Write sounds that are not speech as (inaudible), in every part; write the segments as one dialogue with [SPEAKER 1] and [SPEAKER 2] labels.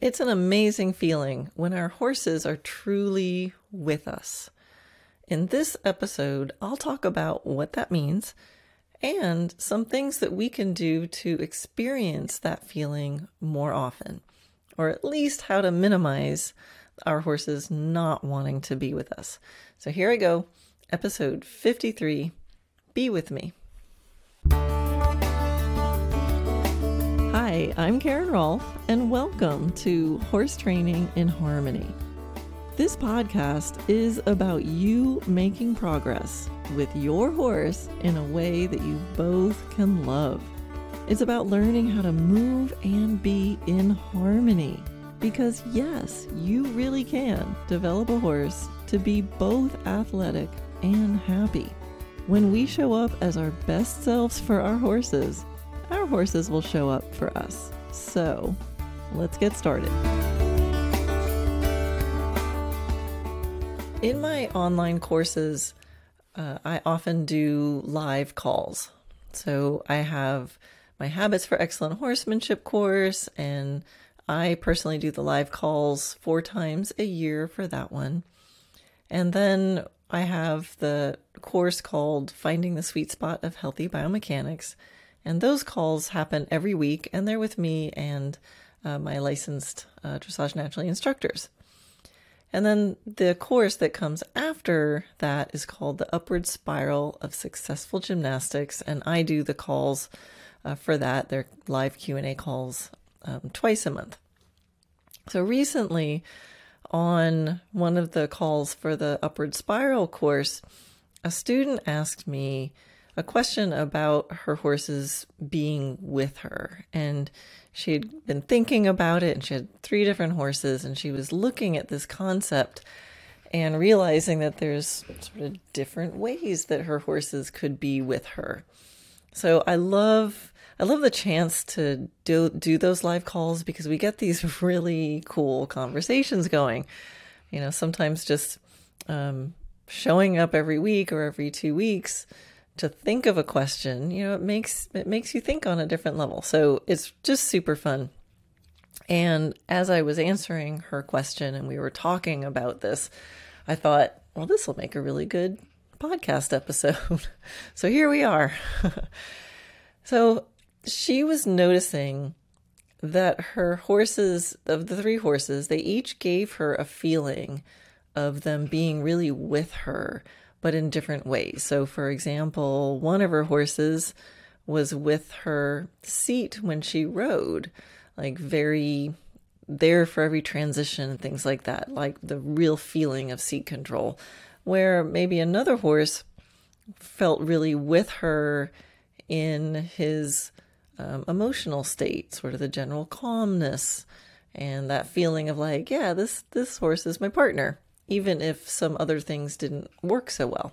[SPEAKER 1] It's an amazing feeling when our horses are truly with us. In this episode, I'll talk about what that means and some things that we can do to experience that feeling more often, or at least how to minimize our horses not wanting to be with us. So here I go, episode 53 Be With Me. Hi, I'm Karen Rolfe, and welcome to Horse Training in Harmony. This podcast is about you making progress with your horse in a way that you both can love. It's about learning how to move and be in harmony. Because, yes, you really can develop a horse to be both athletic and happy. When we show up as our best selves for our horses, our horses will show up for us. So, let's get started. In my online courses, uh, I often do live calls. So I have my Habits for Excellent Horsemanship course, and I personally do the live calls four times a year for that one. And then I have the course called Finding the Sweet Spot of Healthy Biomechanics. And those calls happen every week, and they're with me and uh, my licensed uh, Dressage Naturally instructors. And then the course that comes after that is called the Upward Spiral of Successful Gymnastics, and I do the calls uh, for that. They're live Q and A calls um, twice a month. So recently, on one of the calls for the Upward Spiral course, a student asked me a question about her horses being with her, and she had been thinking about it and she had three different horses and she was looking at this concept and realizing that there's sort of different ways that her horses could be with her. So I love I love the chance to do do those live calls because we get these (laughs) really cool conversations going. You know, sometimes just um, showing up every week or every two weeks to think of a question, you know, it makes it makes you think on a different level. So it's just super fun. And as I was answering her question and we were talking about this, I thought, well, this will make a really good podcast episode. (laughs) so here we are. (laughs) so she was noticing that her horses, of the three horses, they each gave her a feeling of them being really with her but in different ways. So, for example, one of her horses was with her seat when she rode, like very there for every transition and things like that, like the real feeling of seat control. Where maybe another horse felt really with her in his um, emotional state, sort of the general calmness and that feeling of like, yeah, this this horse is my partner even if some other things didn't work so well.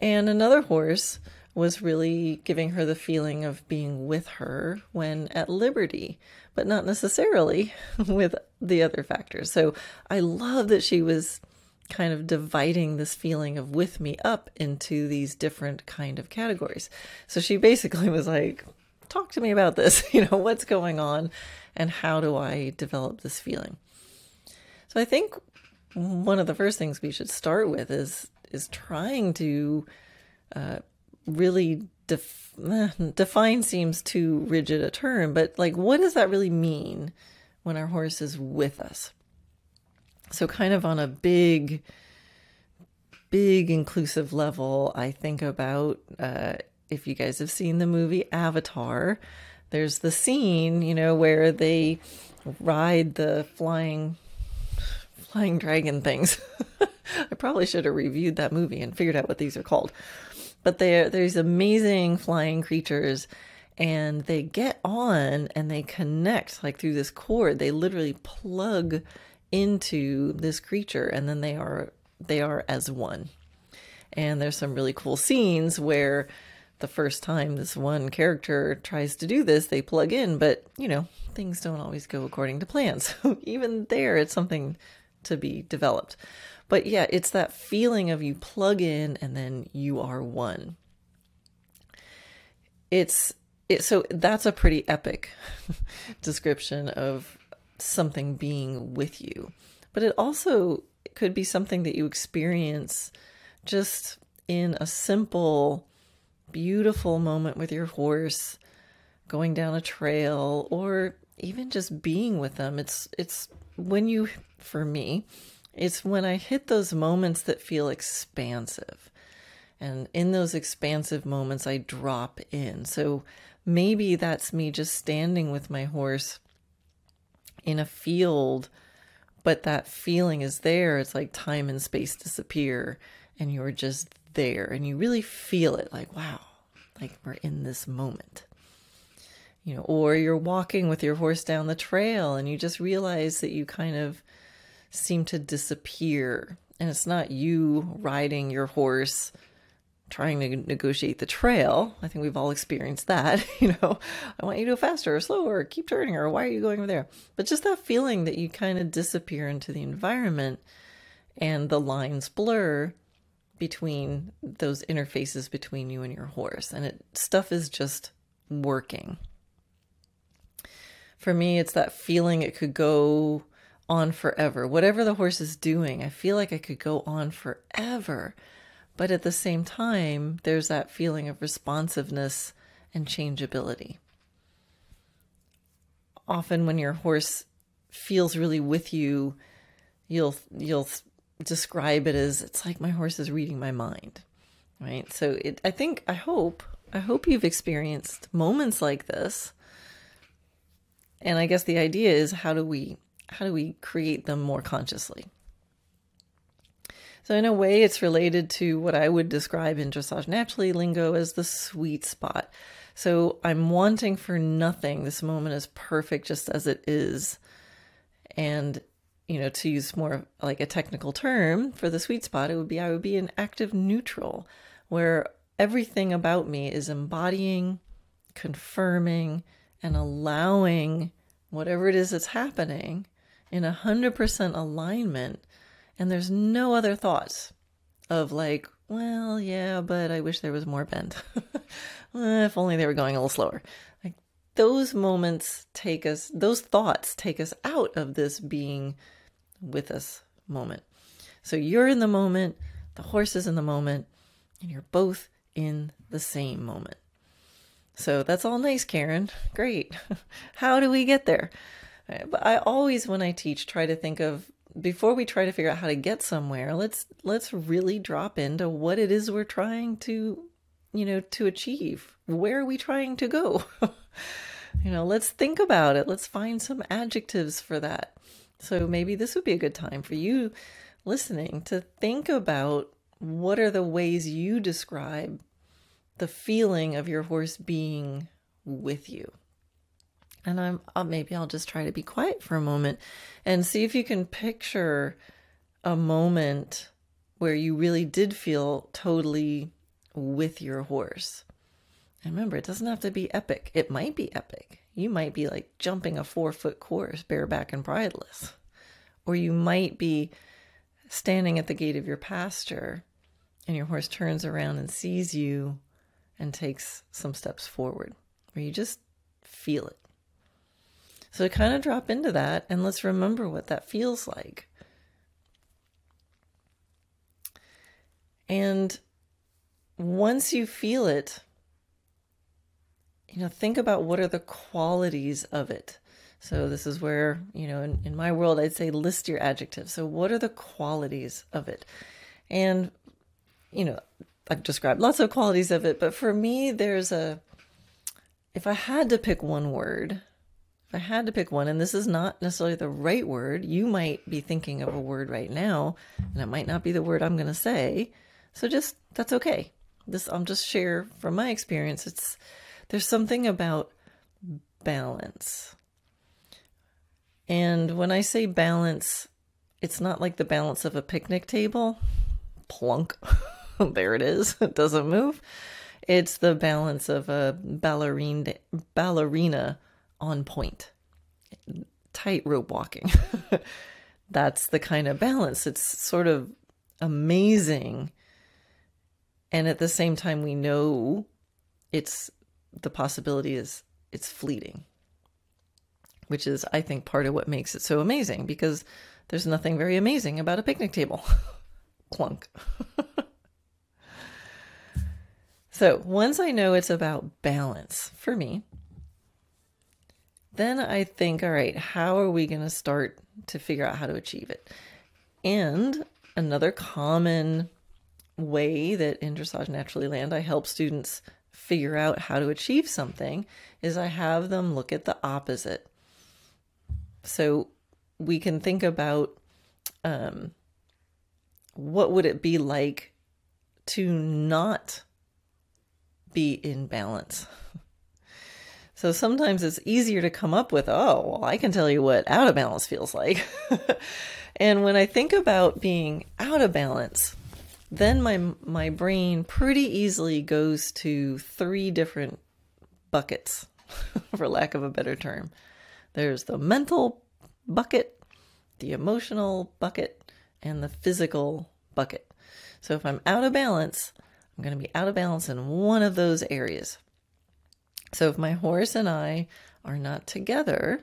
[SPEAKER 1] And another horse was really giving her the feeling of being with her when at liberty, but not necessarily (laughs) with the other factors. So I love that she was kind of dividing this feeling of with me up into these different kind of categories. So she basically was like, talk to me about this, (laughs) you know, what's going on and how do I develop this feeling? So I think one of the first things we should start with is is trying to uh, really def- (laughs) define seems too rigid a term, but like what does that really mean when our horse is with us? So kind of on a big big inclusive level, I think about uh, if you guys have seen the movie Avatar, there's the scene, you know, where they ride the flying flying dragon things. (laughs) I probably should have reviewed that movie and figured out what these are called. But they're there's amazing flying creatures and they get on and they connect like through this cord. They literally plug into this creature and then they are they are as one. And there's some really cool scenes where the first time this one character tries to do this, they plug in, but you know, things don't always go according to plan. (laughs) So even there, it's something to be developed. But yeah, it's that feeling of you plug in and then you are one. It's it so that's a pretty epic (laughs) description of something being with you, but it also could be something that you experience just in a simple, beautiful moment with your horse, going down a trail, or even just being with them. It's it's when you for me, it's when I hit those moments that feel expansive. And in those expansive moments, I drop in. So maybe that's me just standing with my horse in a field, but that feeling is there. It's like time and space disappear, and you're just there, and you really feel it like, wow, like we're in this moment. You know, or you're walking with your horse down the trail and you just realize that you kind of seem to disappear. And it's not you riding your horse trying to negotiate the trail. I think we've all experienced that. (laughs) You know, I want you to go faster or slower, or keep turning, or why are you going over there? But just that feeling that you kind of disappear into the environment and the lines blur between those interfaces between you and your horse. And it stuff is just working. For me, it's that feeling it could go on forever. Whatever the horse is doing, I feel like I could go on forever but at the same time, there's that feeling of responsiveness and changeability. Often when your horse feels really with you, you'll you'll describe it as it's like my horse is reading my mind. Right? So it I think I hope I hope you've experienced moments like this. And I guess the idea is how do we how do we create them more consciously? So, in a way, it's related to what I would describe in dressage naturally lingo as the sweet spot. So, I'm wanting for nothing. This moment is perfect just as it is. And, you know, to use more like a technical term for the sweet spot, it would be I would be an active neutral where everything about me is embodying, confirming, and allowing whatever it is that's happening in 100% alignment and there's no other thoughts of like, well, yeah, but I wish there was more bend. (laughs) Eh, if only they were going a little slower. Like those moments take us, those thoughts take us out of this being with us moment. So you're in the moment, the horse is in the moment, and you're both in the same moment. So that's all nice, Karen. Great. (laughs) How do we get there? Uh, but I always, when I teach, try to think of before we try to figure out how to get somewhere, let's let's really drop into what it is we're trying to, you know, to achieve. Where are we trying to go? (laughs) you know, let's think about it. Let's find some adjectives for that. So maybe this would be a good time for you listening to think about what are the ways you describe the feeling of your horse being with you. And I'm I'll, maybe I'll just try to be quiet for a moment and see if you can picture a moment where you really did feel totally with your horse. And remember, it doesn't have to be epic. It might be epic. You might be like jumping a four foot course bareback and bridleless. Or you might be standing at the gate of your pasture and your horse turns around and sees you and takes some steps forward, where you just feel it. So kind of drop into that and let's remember what that feels like. And once you feel it, you know, think about what are the qualities of it. So this is where, you know, in, in my world, I'd say list your adjectives. So what are the qualities of it? And, you know, I've described lots of qualities of it, but for me, there's a, if I had to pick one word, if I had to pick one, and this is not necessarily the right word, you might be thinking of a word right now, and it might not be the word I'm going to say. So just that's okay. This I'll just share from my experience. It's there's something about balance. And when I say balance, it's not like the balance of a picnic table. Plunk. (laughs) (laughs) there it is. (laughs) It doesn't move. It's the balance of a ballerina ballerina on point, tightrope walking. (laughs) That's the kind of balance. It's sort of amazing. And at the same time, we know it's the possibility is it's fleeting. which is, I think, part of what makes it so amazing because there's nothing very amazing about a picnic table. Clunk. So once I know it's about balance for me, then I think, all right, how are we going to start to figure out how to achieve it? And another common way that in Dressage Naturally Land I help students figure out how to achieve something is I have them look at the opposite. So we can think about um, what would it be like to not be in balance. So sometimes it's easier to come up with, oh, well, I can tell you what out of balance feels like. (laughs) and when I think about being out of balance, then my my brain pretty easily goes to three different buckets, (laughs) for lack of a better term. There's the mental bucket, the emotional bucket, and the physical bucket. So if I'm out of balance, I'm going to be out of balance in one of those areas. So if my horse and I are not together,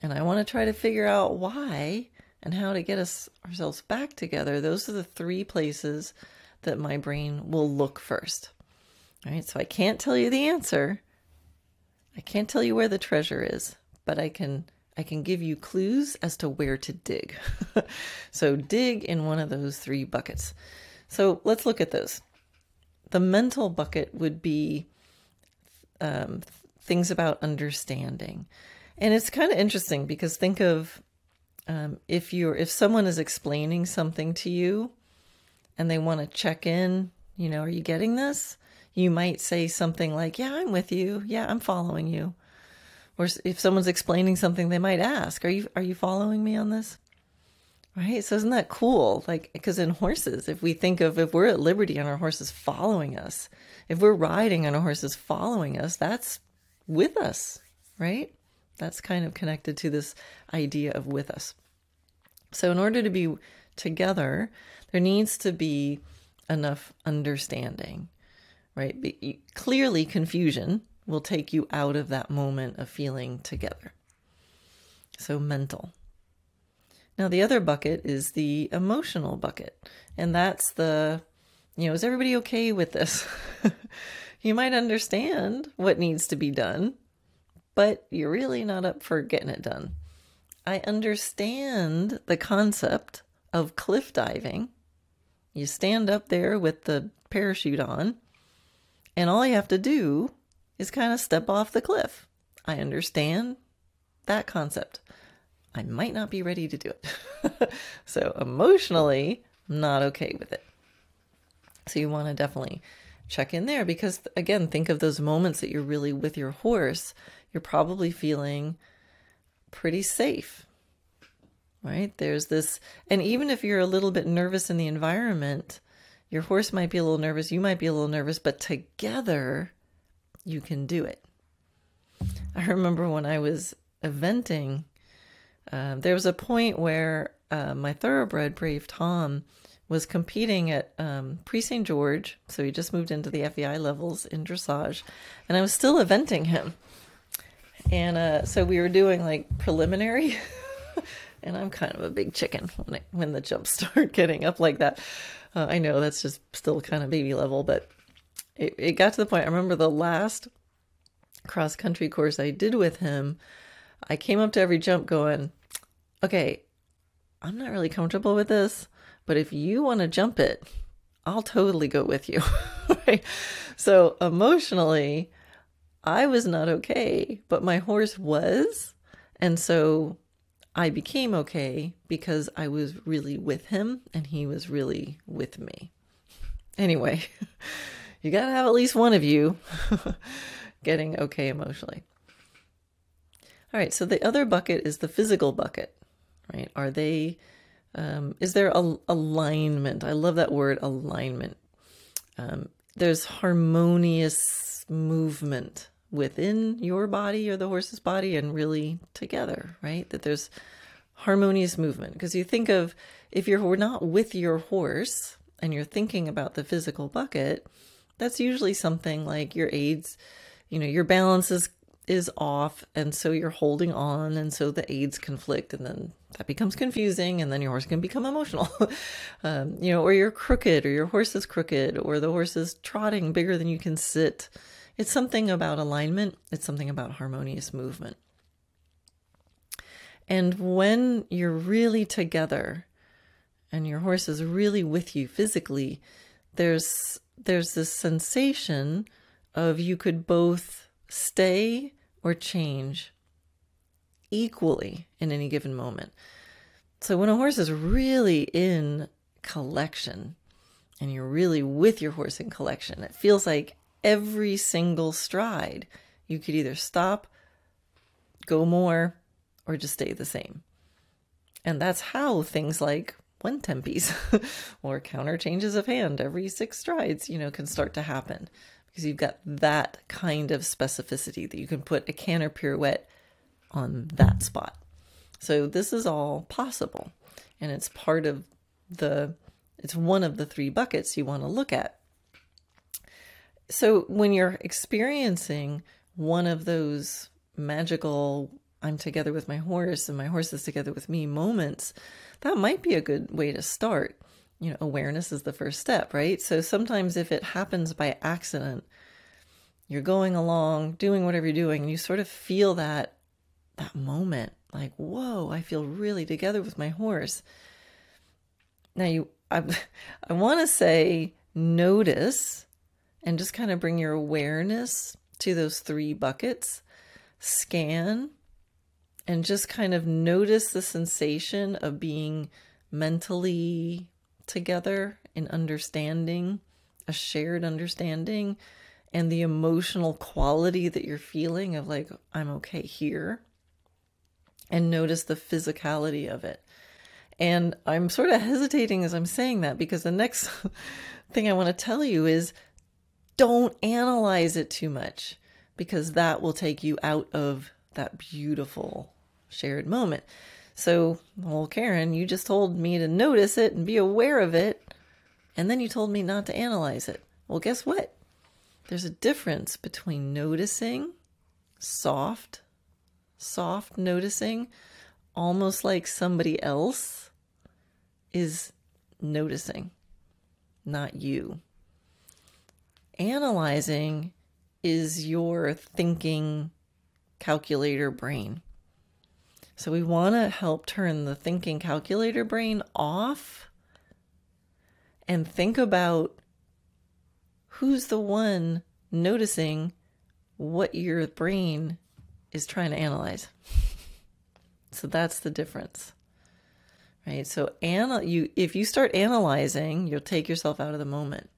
[SPEAKER 1] and I want to try to figure out why, and how to get us ourselves back together, those are the three places that my brain will look first. All right, so I can't tell you the answer. I can't tell you where the treasure is, but I can I can give you clues as to where to dig. (laughs) so dig in one of those three buckets. So let's look at those. The mental bucket would be um, things about understanding. And it's kind of interesting because think of um, if you're if someone is explaining something to you and they want to check in, you know, are you getting this? You might say something like, "Yeah, I'm with you. Yeah, I'm following you." Or if someone's explaining something, they might ask, "Are you are you following me on this?" Right? So isn't that cool? Like because in horses, if we think of if we're at liberty and our horse is following us, if we're riding and our horse is following us, that's with us, right? That's kind of connected to this idea of with us. So, in order to be together, there needs to be enough understanding, right? Be, clearly, confusion will take you out of that moment of feeling together. So, mental. Now, the other bucket is the emotional bucket, and that's the, you know, is everybody okay with this? (laughs) you might understand what needs to be done, but you're really not up for getting it done. I understand the concept of cliff diving. You stand up there with the parachute on, and all you have to do is kind of step off the cliff. I understand that concept. I might not be ready to do it. (laughs) so, emotionally, I'm not okay with it. So, you want to definitely check in there because, again, think of those moments that you're really with your horse you're probably feeling pretty safe. Right? There's this, and even if you're a little bit nervous in the environment, your horse might be a little nervous, you might be a little nervous, but together you can do it. I remember when I was eventing, uh, there was a point where uh, my thoroughbred, Brave Tom, was competing at um, Prix St. George. So he just moved into the FEI levels in dressage. And I was still eventing him. And uh, so we were doing like preliminary, (laughs) and I'm kind of a big chicken when I, when the jumps (laughs) start getting up like that. Uh, I know that's just still kind of baby level, but it, it got to the point. I remember the last cross country course I did with him. I came up to every jump going, okay, I'm not really comfortable with this, but if you want to jump it, I'll totally go with you. (laughs) right? So emotionally, I was not okay, but my horse was. And so I became okay because I was really with him and he was really with me. Anyway, (laughs) you got to have at least one of you (laughs) getting okay emotionally. All right, so the other bucket is the physical bucket, right? Are they, um, is there a, alignment? I love that word alignment. Um, there's harmonious movement within your body or the horse's body and really together, right? That there's harmonious movement. Because you think of if you're not with your horse and you're thinking about the physical bucket, that's usually something like your aids, you know, your balance is is off and so you're holding on and so the aids conflict and then that becomes confusing and then your horse can become emotional. (laughs) Um, you know or you're crooked or your horse is crooked or the horse is trotting bigger than you can sit. It's something about alignment. It's something about harmonious movement. And when you're really together and your horse is really with you physically there's there's this sensation of you could both stay or change equally in any given moment. So when a horse is really in collection and you're really with your horse in collection, it feels like every single stride you could either stop, go more, or just stay the same. And that's how things like one tempies (laughs) or counter changes of hand every six strides, you know, can start to happen because you've got that kind of specificity that you can put a canter pirouette on that spot. So this is all possible and it's part of the it's one of the three buckets you want to look at. So when you're experiencing one of those magical I'm together with my horse and my horse is together with me moments, that might be a good way to start. You know, awareness is the first step, right? So sometimes if it happens by accident, you're going along, doing whatever you're doing, and you sort of feel that that moment, like, whoa, I feel really together with my horse. Now you (laughs) I I want to say notice and just kind of bring your awareness to those three buckets. Scan and just kind of notice the sensation of being mentally together in understanding, a shared understanding, and the emotional quality that you're feeling of like, I'm okay here. And notice the physicality of it. And I'm sort of hesitating as I'm saying that because the next (laughs) thing I want to tell you is don't analyze it too much because that will take you out of that beautiful shared moment. So, well, Karen, you just told me to notice it and be aware of it, and then you told me not to analyze it. Well, guess what? There's a difference between noticing, soft, soft noticing, almost like somebody else is noticing, not you. Analyzing is your thinking calculator brain. So we want to help turn the thinking calculator brain off and think about who's the one noticing what your brain is trying to analyze. So that's the difference. Right? So ana- you if you start analyzing, you'll take yourself out of the moment.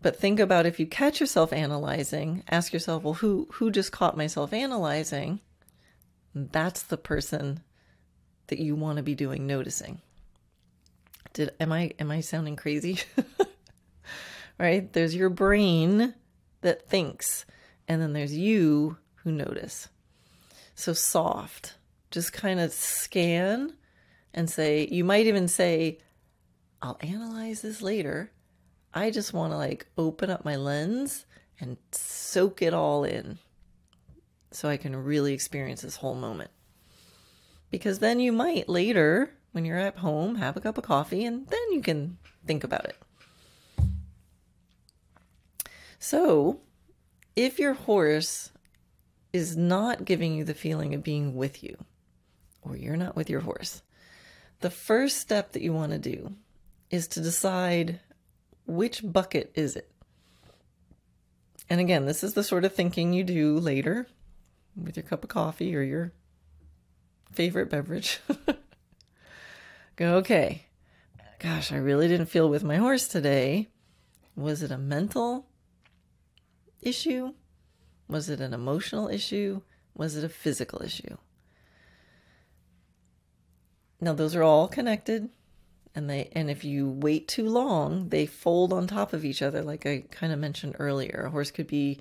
[SPEAKER 1] But think about if you catch yourself analyzing, ask yourself, well, who who just caught myself analyzing? That's the person that you want to be doing noticing. Did am I am I sounding crazy? (laughs) right? There's your brain that thinks, and then there's you who notice. So soft. Just kind of scan and say, you might even say, I'll analyze this later. I just want to like open up my lens and soak it all in so I can really experience this whole moment. Because then you might later, when you're at home, have a cup of coffee and then you can think about it. So, if your horse is not giving you the feeling of being with you, or you're not with your horse, the first step that you want to do is to decide which bucket is it. And again, this is the sort of thinking you do later with your cup of coffee or your favorite beverage. (laughs) Go, okay, gosh, I really didn't feel with my horse today. Was it a mental issue? Was it an emotional issue? Was it a physical issue? Now those are all connected and they and if you wait too long, they fold on top of each other like I kind of mentioned earlier. A horse could be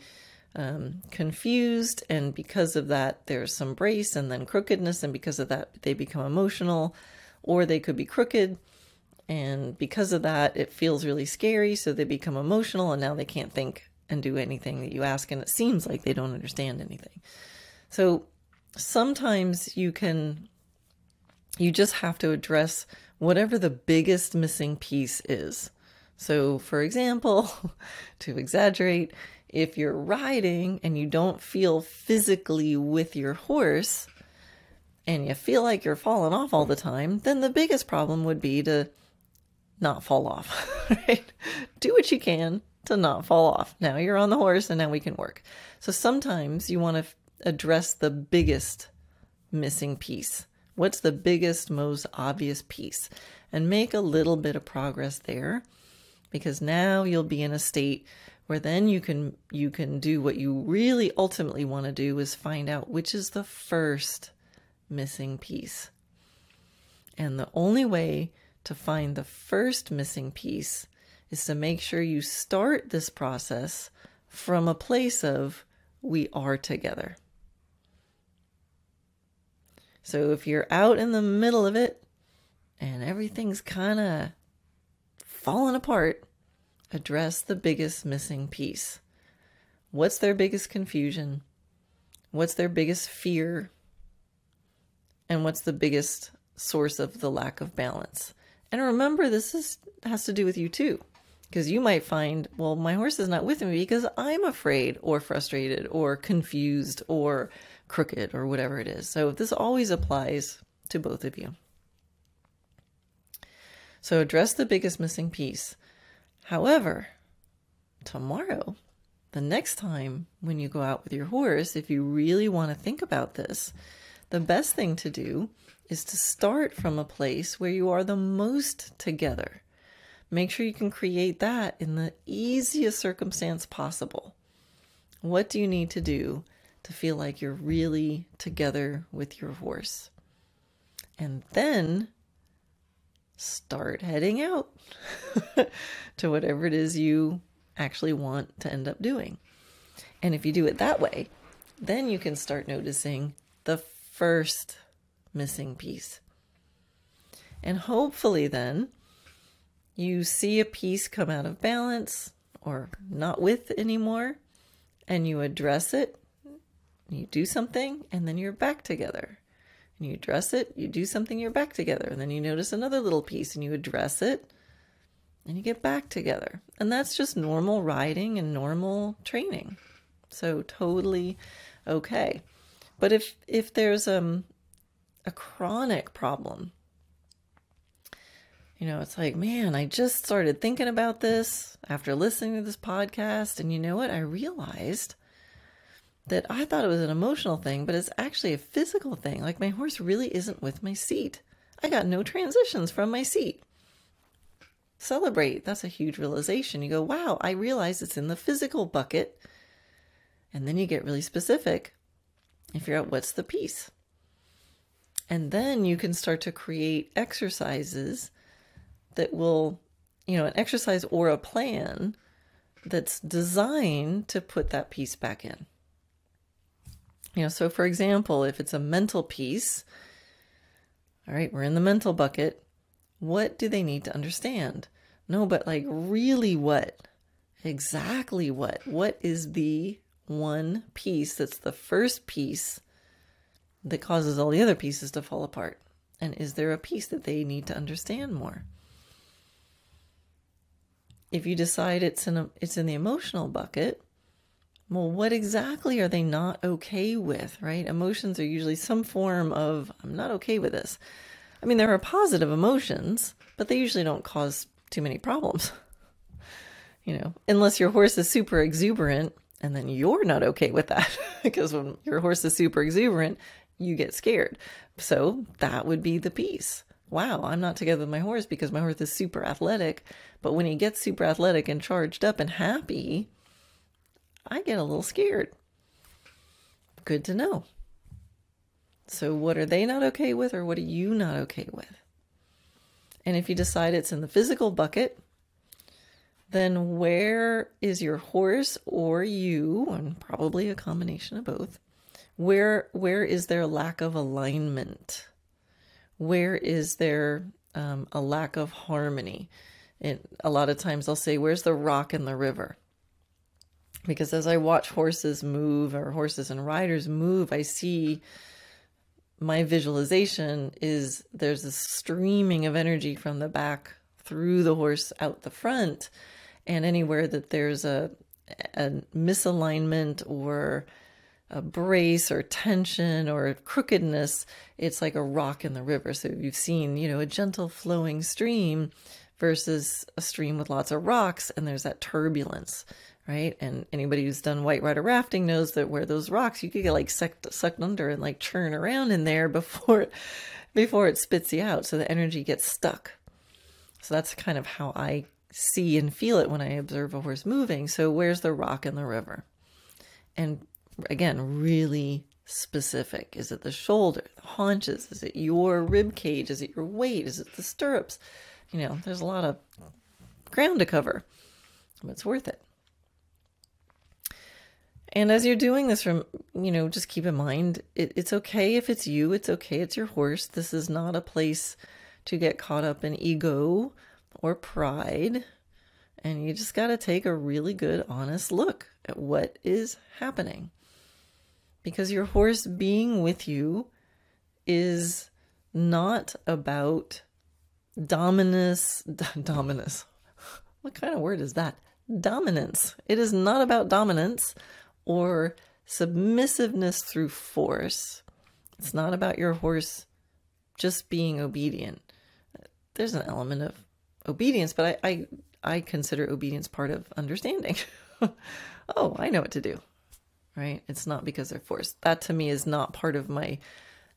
[SPEAKER 1] um, confused, and because of that, there's some brace and then crookedness, and because of that, they become emotional, or they could be crooked, and because of that, it feels really scary, so they become emotional, and now they can't think and do anything that you ask, and it seems like they don't understand anything. So sometimes you can, you just have to address whatever the biggest missing piece is. So, for example, (laughs) to exaggerate, if you're riding and you don't feel physically with your horse and you feel like you're falling off all the time, then the biggest problem would be to not fall off, (laughs) right? Do what you can to not fall off. Now you're on the horse and now we can work. So sometimes you want to f- address the biggest missing piece. What's the biggest, most obvious piece? And make a little bit of progress there because now you'll be in a state where then you can you can do what you really ultimately want to do is find out which is the first missing piece. And the only way to find the first missing piece is to make sure you start this process from a place of we are together. So if you're out in the middle of it and everything's kind of falling apart, address the biggest missing piece. What's their biggest confusion? What's their biggest fear? And what's the biggest source of the lack of balance? And remember, this is, has to do with you too. Because you might find, well, my horse is not with me because I'm afraid or frustrated or confused or crooked or whatever it is. So this always applies to both of you. So address the biggest missing piece. However, tomorrow, the next time when you go out with your horse, if you really want to think about this, the best thing to do is to start from a place where you are the most together. Make sure you can create that in the easiest circumstance possible. What do you need to do to feel like you're really together with your horse? And then start heading out (laughs) to whatever it is you actually want to end up doing. And if you do it that way, then you can start noticing the first missing piece. And hopefully, then you see a piece come out of balance or not with anymore, and you address it, you do something, and then you're back together. And you address it, you do something, you're back together. And then you notice another little piece and you address it, and you get back together. And that's just normal riding and normal training. So totally okay. But if if there's um a chronic problem, you know, it's like, man, I just started thinking about this after listening to this podcast and you know what? I realized that I thought it was an emotional thing, but it's actually a physical thing. Like my horse really isn't with my seat. I got no transitions from my seat. Celebrate. That's a huge realization. You go, wow, I realize it's in the physical bucket. And then you get really specific and figure out what's the piece. And then you can start to create exercises that will, you know, an exercise or a plan that's designed to put that piece back in. You know, so for example, if it's a mental piece, all right, we're in the mental bucket. What do they need to understand? No, but like really what? Exactly what? What is the one piece that's the first piece that causes all the other pieces to fall apart? And is there a piece that they need to understand more? If you decide it's in a, it's in the emotional bucket, well, what exactly are they not okay with, right? Emotions are usually some form of, I'm not okay with this. I mean, there are positive emotions, but they usually don't cause too many problems. (laughs) you know, unless your horse is super exuberant and then you're not okay with that (laughs) because when your horse is super exuberant, you get scared. So that would be the piece. Wow, I'm not together with my horse because my horse is super athletic. But when he gets super athletic and charged up and happy, I get a little scared. Good to know. So, what are they not okay with, or what are you not okay with? And if you decide it's in the physical bucket, then where is your horse or you, and probably a combination of both, where where is there lack of alignment? Where is there um, a lack of harmony? And a lot of times I'll say, "Where's the rock in the river?" Because as I watch horses move or horses and riders move, I see my visualization is there's a streaming of energy from the back through the horse out the front. And anywhere that there's a, a misalignment or a brace or tension or crookedness, it's like a rock in the river. So you've seen, you know, a gentle flowing stream versus a stream with lots of rocks, and there's that turbulence, right? And anybody who's done white water rafting knows that where those rocks, you could get like sucked, sucked under and like churn around in there (laughs) before, before it spits you out. So the energy gets stuck. So that's kind of how I see and feel it when I observe a horse moving. So where's the rock in the river? And again, really specific. Is it the shoulder, the haunches? Is it your rib cage? Is it your weight? Is it the stirrups? You know, there's a lot of ground to cover, but it's worth it. And as you're doing this from, you know, just keep in mind it, it's okay if it's you, it's okay, it's your horse. This is not a place to get caught up in ego or pride. And you just got to take a really good, honest look at what is happening because your horse being with you is not about dominance dominance what kind of word is that? Dominance. It is not about dominance or submissiveness through force. It's not about your horse just being obedient. There's an element of obedience but i i, I consider obedience part of understanding. (laughs) Oh i know what to do right? It's not because they're forced. That to me is not part of my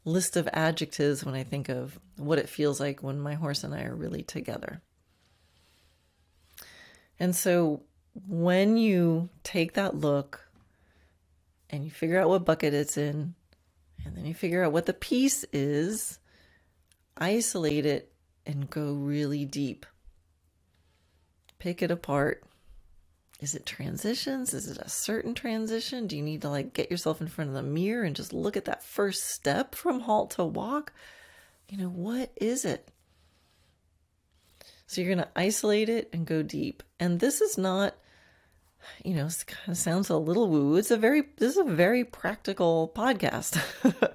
[SPEAKER 1] list of adjectives when I think of what it feels like when my horse and I are really together. And so when you take that look and you figure out what bucket it's in, and then you figure out what the piece is, isolate it and go really deep. Pick it apart is it transitions? Is it a certain transition? Do you need to like get yourself in front of the mirror and just look at that first step from halt to walk? You know, what is it? So you're going to isolate it and go deep. And this is not, you know, it kind of sounds a little woo. It's a very, this is a very practical podcast. (laughs)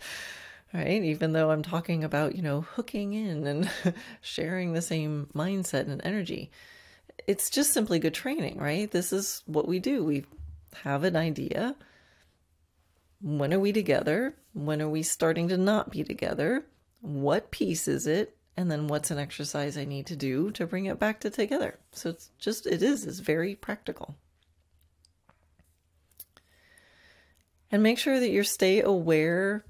[SPEAKER 1] right? Even though I'm talking about, you know, hooking in and (laughs) sharing the same mindset and energy it's just simply good training, right? This is what we do. We have an idea. When are we together? When are we starting to not be together? What piece is it? And then what's an exercise I need to do to bring it back to together? So it's just, it is, it's very practical. And make sure that you stay aware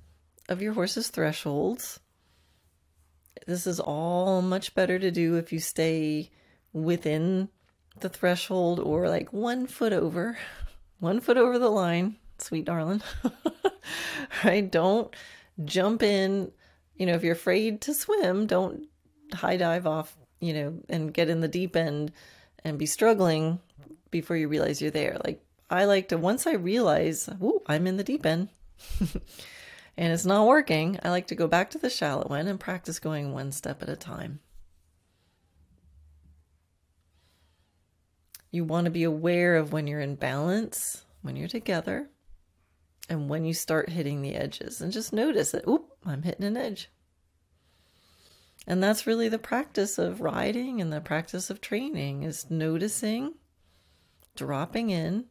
[SPEAKER 1] of your horse's thresholds. This is all much better to do if you stay within the threshold or like one foot over, one foot over the line, sweet darling. (laughs) right? Don't jump in. You know, if you're afraid to swim, don't high dive off, you know, and get in the deep end and be struggling before you realize you're there. Like, I like to, once I realize, ooh, I'm in the deep end (laughs) and it's not working, I like to go back to the shallow end and practice going one step at a time. You want to be aware of when you're in balance, when you're together, and when you start hitting the edges. And just notice that, oop, I'm hitting an edge. And that's really the practice of riding and the practice of training is noticing, dropping in,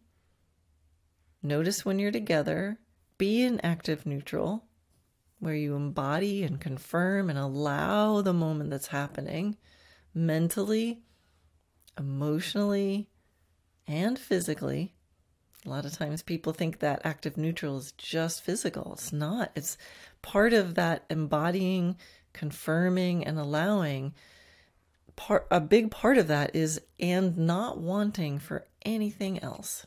[SPEAKER 1] notice when you're together, be in active neutral where you embody and confirm and allow the moment that's happening mentally, emotionally, and physically. A lot of times people think that active neutral is just physical. It's not. It's part of that embodying, confirming, and allowing. Part a big part of that is and not wanting for anything else.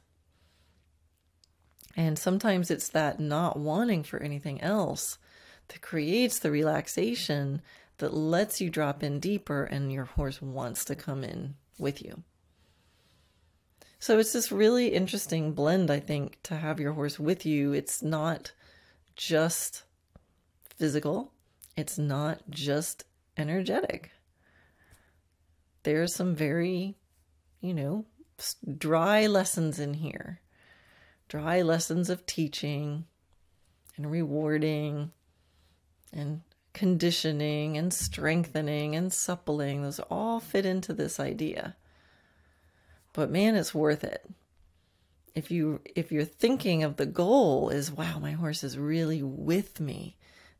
[SPEAKER 1] And sometimes it's that not wanting for anything else that creates the relaxation that lets you drop in deeper and your horse wants to come in with you. So it's this really interesting blend, I think, to have your horse with you. It's not just physical, it's not just energetic. There's some very, you know, dry lessons in here. dry lessons of teaching and rewarding and conditioning and strengthening and suppling. Those all fit into this idea. But man, it's worth it. If you if you're thinking of the goal is wow, my horse is really with me,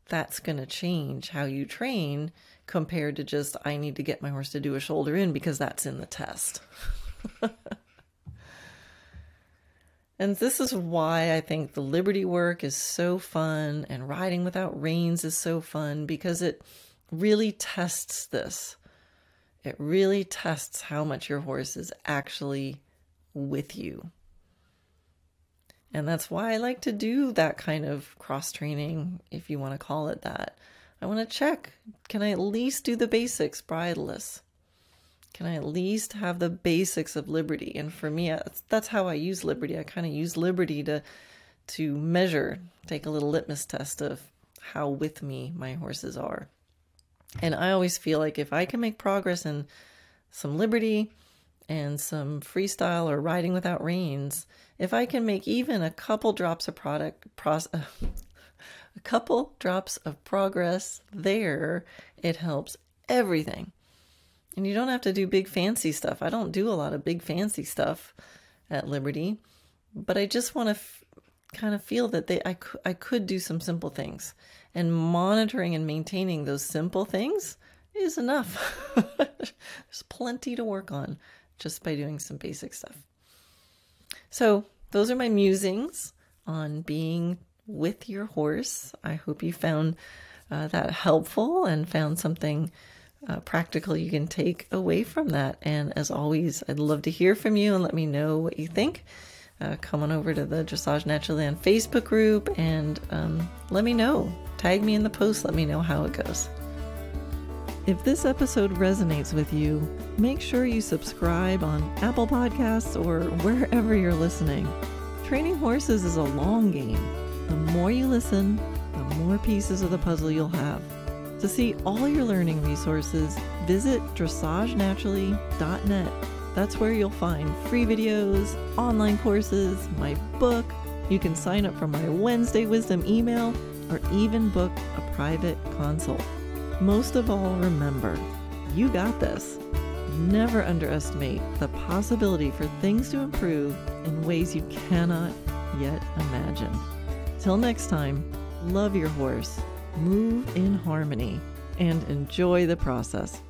[SPEAKER 1] that's going to change how you train compared to just I need to get my horse to do a shoulder in because that's in the test. (laughs) and this is why I think the Liberty work is so fun and riding without reins is so fun because it really tests this. It really tests how much your horse is actually with you. And that's why I like to do that kind of cross training, if you want to call it that. I want to check can I at least do the basics bridleless? Can I at least have the basics of liberty? And for me, that's how I use liberty. I kind of use liberty to to measure, take a little litmus test of how with me my horses are. And I always feel like if I can make progress in some liberty and some freestyle or riding without reins, if I can make even a couple drops of product, (laughs) a couple drops of progress there, it helps everything. And you don't have to do big fancy stuff. I don't do a lot of big fancy stuff at Liberty, but I just want to f- kind of feel that they I, c- I could do some simple things. And monitoring and maintaining those simple things is enough. (laughs) There's plenty to work on just by doing some basic stuff. So, those are my musings on being with your horse. I hope you found uh, that helpful and found something uh, practical you can take away from that. And as always, I'd love to hear from you and let me know what you think. Uh, come on over to the Dressage Naturally Land Facebook group and um, let me know. Tag me in the post, let me know how it goes. If this episode resonates with you, make sure you subscribe on Apple Podcasts or wherever you're listening. Training horses is a long game. The more you listen, the more pieces of the puzzle you'll have. To see all your learning resources, visit dressagenaturally.net. That's where you'll find free videos, online courses, my book. You can sign up for my Wednesday Wisdom email or even book a private consult. Most of all, remember, you got this. Never underestimate the possibility for things to improve in ways you cannot yet imagine. Till next time, love your horse, move in harmony, and enjoy the process.